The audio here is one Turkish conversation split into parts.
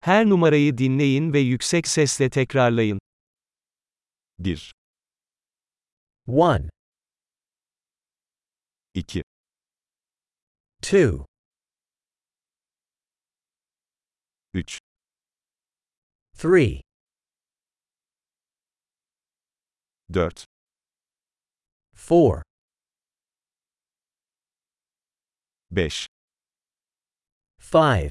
Her numarayı dinleyin ve yüksek sesle tekrarlayın. 1, 1, 2, 2, 3, 3, 4, 4, 5, 5,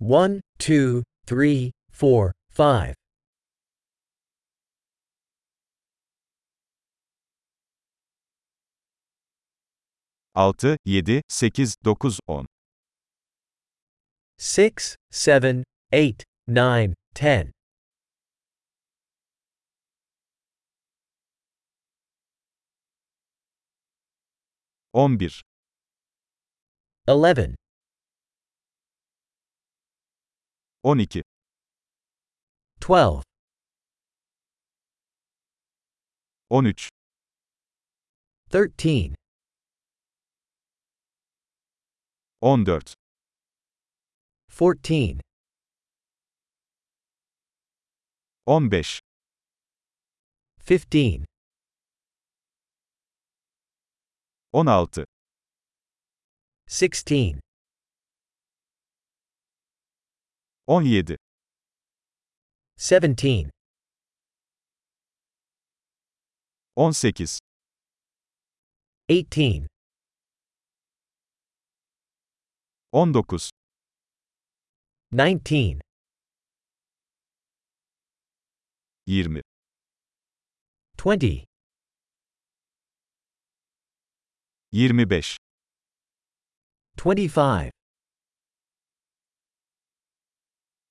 1, 2, 3, 4, 5, 6, 7, 8, 9, 10, 6, 7, 8, 9, 10, 11, 11, 12, 12, 13, 13, 14, 14, 15, 15, 16, 16, 17, 17, 18, 18, 19, 19, 20, 20, 25, 25,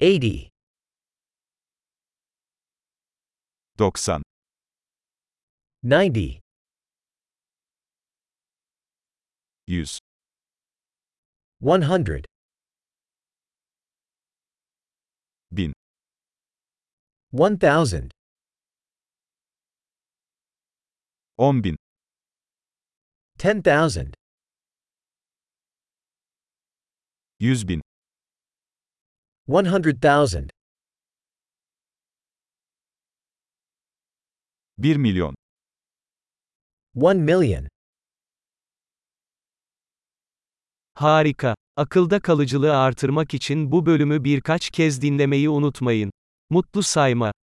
80, 90, 90, 100, 100, 1000, 1000, 10.000, 10,000, 100.000, 100,000, 1 milyon, 1 million. Harika. Akılda kalıcılığı artırmak için bu bölümü birkaç kez dinlemeyi unutmayın. Mutlu sayma.